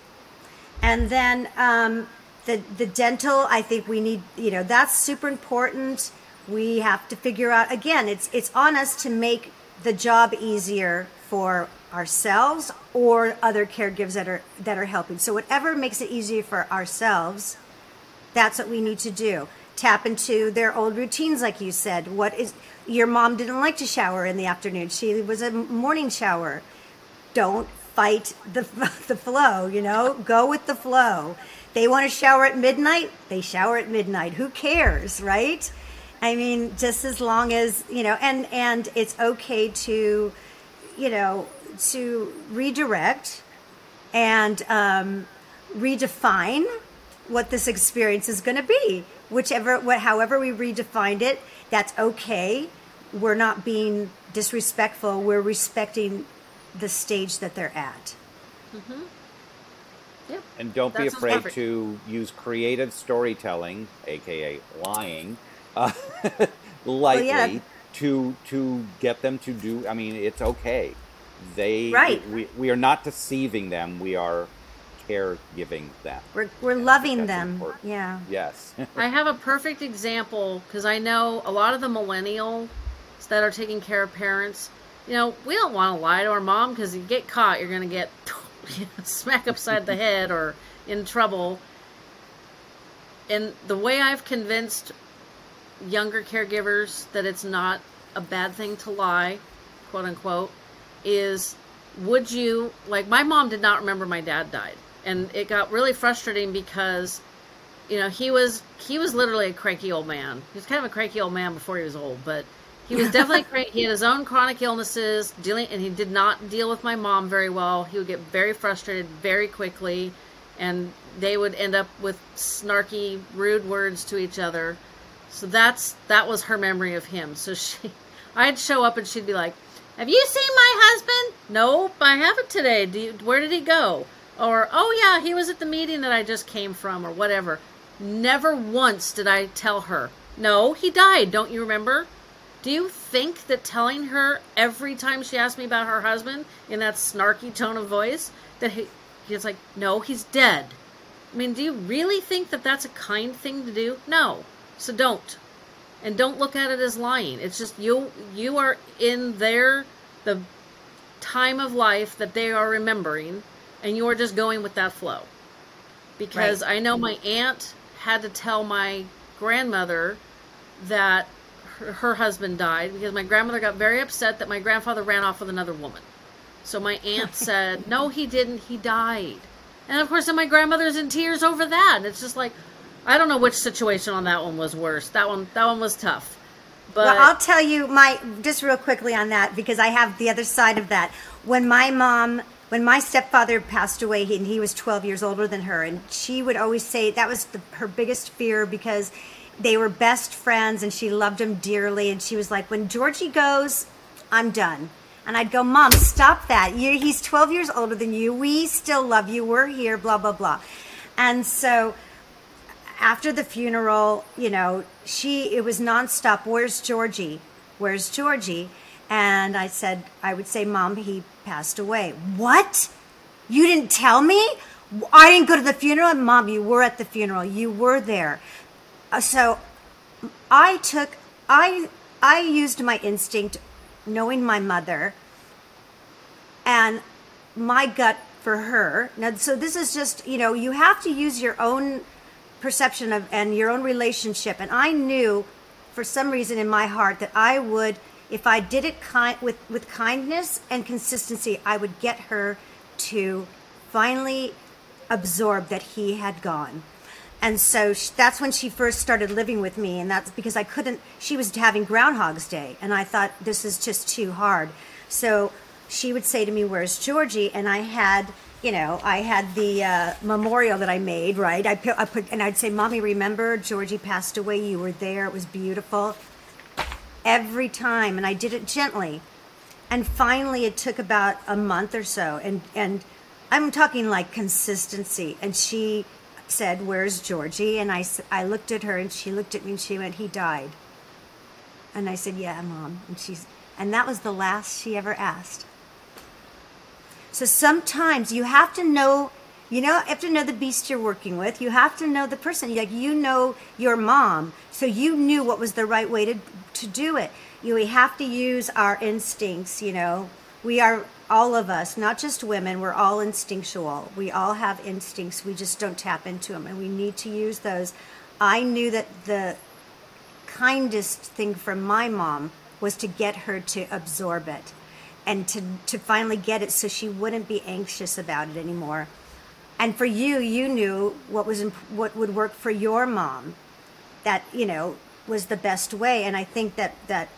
And then um, the the dental, I think we need. You know, that's super important. We have to figure out again. It's it's on us to make the job easier for ourselves or other caregivers that are that are helping. So whatever makes it easier for ourselves, that's what we need to do. Tap into their old routines, like you said. What is your mom didn't like to shower in the afternoon? She was a morning shower. Don't fight the the flow you know? Go with the flow. They want to shower at midnight they shower at midnight. Who cares right? I mean just as long as you know and and it's okay to you know to redirect and um, redefine what this experience is going to be whichever what however we redefined it that's okay we're not being disrespectful we're respecting the stage that they're at Yep. And don't be That sounds afraid perfect. to use creative storytelling, aka lying, uh, lightly yeah. to to get them to do. I mean, it's okay. They Right. We, we are not deceiving them. We are caregiving them. we're, we're loving them important. yeah Yes. I have a perfect example because I know a lot of the millennials that are taking care of parents. You know, we don't want to lie to our mom because if you get caught, you're going to get you smack upside the head or in trouble. And the way I've convinced younger caregivers that it's not a bad thing to lie, quote unquote, is would you like my mom did not remember my dad died and it got really frustrating because you know he was he was literally a cranky old man. He was kind of a cranky old man before he was old but he was definitely cranky. He had his own chronic illnesses dealing and he did not deal with my mom very well. He would get very frustrated very quickly and they would end up with snarky rude words to each other. So that's that was her memory of him. So she i'd show up and she'd be like have you seen my husband? Nope i haven't today. Do you, where did he go or oh yeah he was at the meeting that i just came from or whatever. Never once did i tell her. No he died don't you remember? Do you think that telling her every time she asked me about her husband in that snarky tone of voice that he, he's like no he's dead. I mean do you really think that that's a kind thing to do? No. So don't. And don't look at it as lying. It's just you you are in their the time of life that they are remembering and you are just going with that flow. Because Right. i know my aunt had to tell my grandmother that her, her husband died because my grandmother got very upset that my grandfather ran off with another woman. So my aunt said no he didn't. He died. And of course then my grandmother's in tears over that. And it's just like i don't know which situation on that one was worse. That one that one was tough. But well i'll tell you my just real quickly on that because i have the other side of that. When my mom when my stepfather passed away he, and he was 12 years older than her and she would always say that was the, her biggest fear because they were best friends and she loved him dearly. And she was like, when Georgie goes, I'm done. And I'd go, Mom, stop that. you he's 12 years older than you. We still love you. We're here, blah, blah, blah. And so after the funeral, you know, she, it was nonstop. Where's Georgie? Where's Georgie? And I said, I would say, Mom, he passed away. What? You didn't tell me? I didn't go to the funeral. Mom, you were at the funeral. You were there. Uh, so I took, I, I used my instinct, knowing my mother, and my gut for her. Now, so this is just, you know, you have to use your own perception of and your own relationship. And I knew, for some reason in my heart, that I would, if I did it kind with with kindness and consistency, I would get her to finally absorb that he had gone. And so sh that's when she first started living with me. And that's because I couldn't, she was having Groundhog's Day. And I thought, this is just too hard. So she would say to me, Where's Georgie? And I had, you know, I had the uh, memorial that I made, right? I put, I put, and I'd say, Mommy, remember Georgie passed away? You were there. It was beautiful. Every time. And I did it gently. And finally, it took about a month or so. And, and I'm talking like consistency. And she said, Where's Georgie? And I, I looked at her and she looked at me and she went, He died. And I said, Yeah, Mom. And she's, and that was the last she ever asked. So sometimes you have to know, you know, you have to know the beast you're working with. You have to know the person. Like you know your mom, so you knew what was the right way to to do it. You we have to use our instincts. You know, we are all of us, not just women. We're all instinctual. We all have instincts. We just don't tap into them, and we need to use those. I knew that the kindest thing from my mom was to get her to absorb it and to, to finally get it so she wouldn't be anxious about it anymore. And for you, you knew what was imp- what would work for your mom. That you know was the best way, and I think that that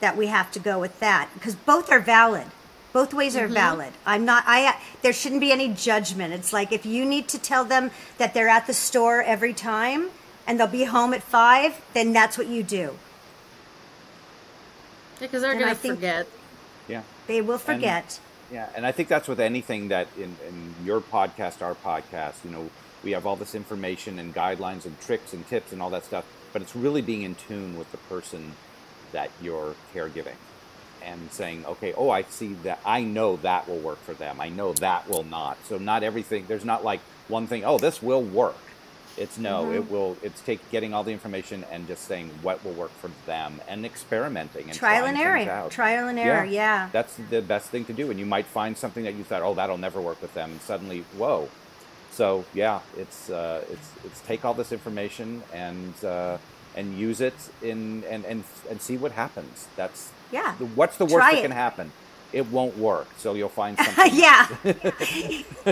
that we have to go with that because both are valid. Both ways are mm-hmm. valid. I'm not. I. There shouldn't be any judgment. It's like if you need to tell them that they're at the store every time and they'll be home at five, then that's what you do. Because they're And going I to think- forget. Yeah. They will forget. Yeah, and I think that's with anything that in, in your podcast, our podcast, you know, we have all this information and guidelines and tricks and tips and all that stuff, but it's really being in tune with the person that you're caregiving and saying, okay, oh, I see that, I know that will work for them. I know that will not. So not everything, there's not like one thing, oh, this will work. It's no, Mm-hmm. it will, it's take getting all the information and just saying what will work for them and experimenting and Trial and error. Trial and error, yeah. That's the best thing to do. And you might find something that you thought, oh, that'll never work with them. And suddenly, whoa. So yeah, it's uh, it's it's take all this information and uh, and use it in and, and and see what happens. That's Yeah. the- What's the worst Try that it. can happen? It won't work. So you'll find something. yeah.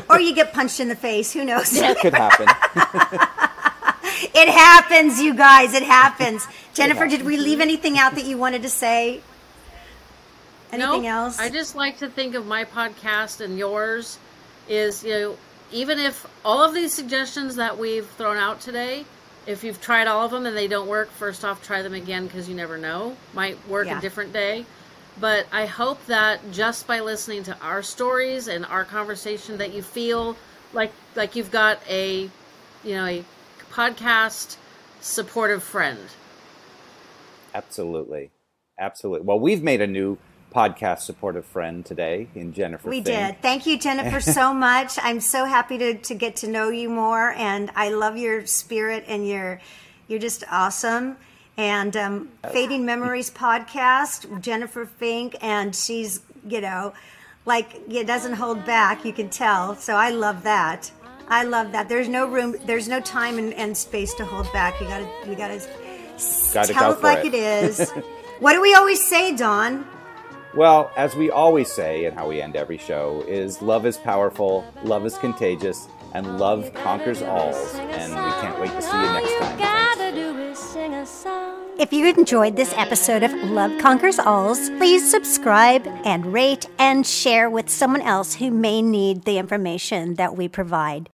or you get punched in the face. Who knows? That could happen. it happens, you guys. It happens. Jennifer, did happens. we leave anything out that you wanted to say? Anything Nope. else? I just like to think of my podcast and yours is, you know, even if all of these suggestions that we've thrown out today, if you've tried all of them and they don't work, first off, try them again because you never know. Might work Yeah. a different day. But I hope that just by listening to our stories and our conversation that you feel like like you've got a you know, a podcast supportive friend. Absolutely, absolutely. Well, we've made a new podcast supportive friend today in Jennifer. we Fink. did. Thank you, Jennifer, so much. I'm so happy to, to get to know you more, and I love your spirit, and you're you're just awesome. And um, Fading Memories podcast, Jennifer Fink, and she's you know like it doesn't hold back. You can tell. So I love that. I love that. There's no room. There's no time and, and space to hold back. You gotta you gotta, Gotta tell go it like it. it is. what do we always say, Don? Well, as we always say, and how we end every show, is love is powerful, love is contagious, and love conquers all. And we can't wait to see you next time. If you enjoyed this episode of Love Conquers Alz, please subscribe and rate and share with someone else who may need the information that we provide.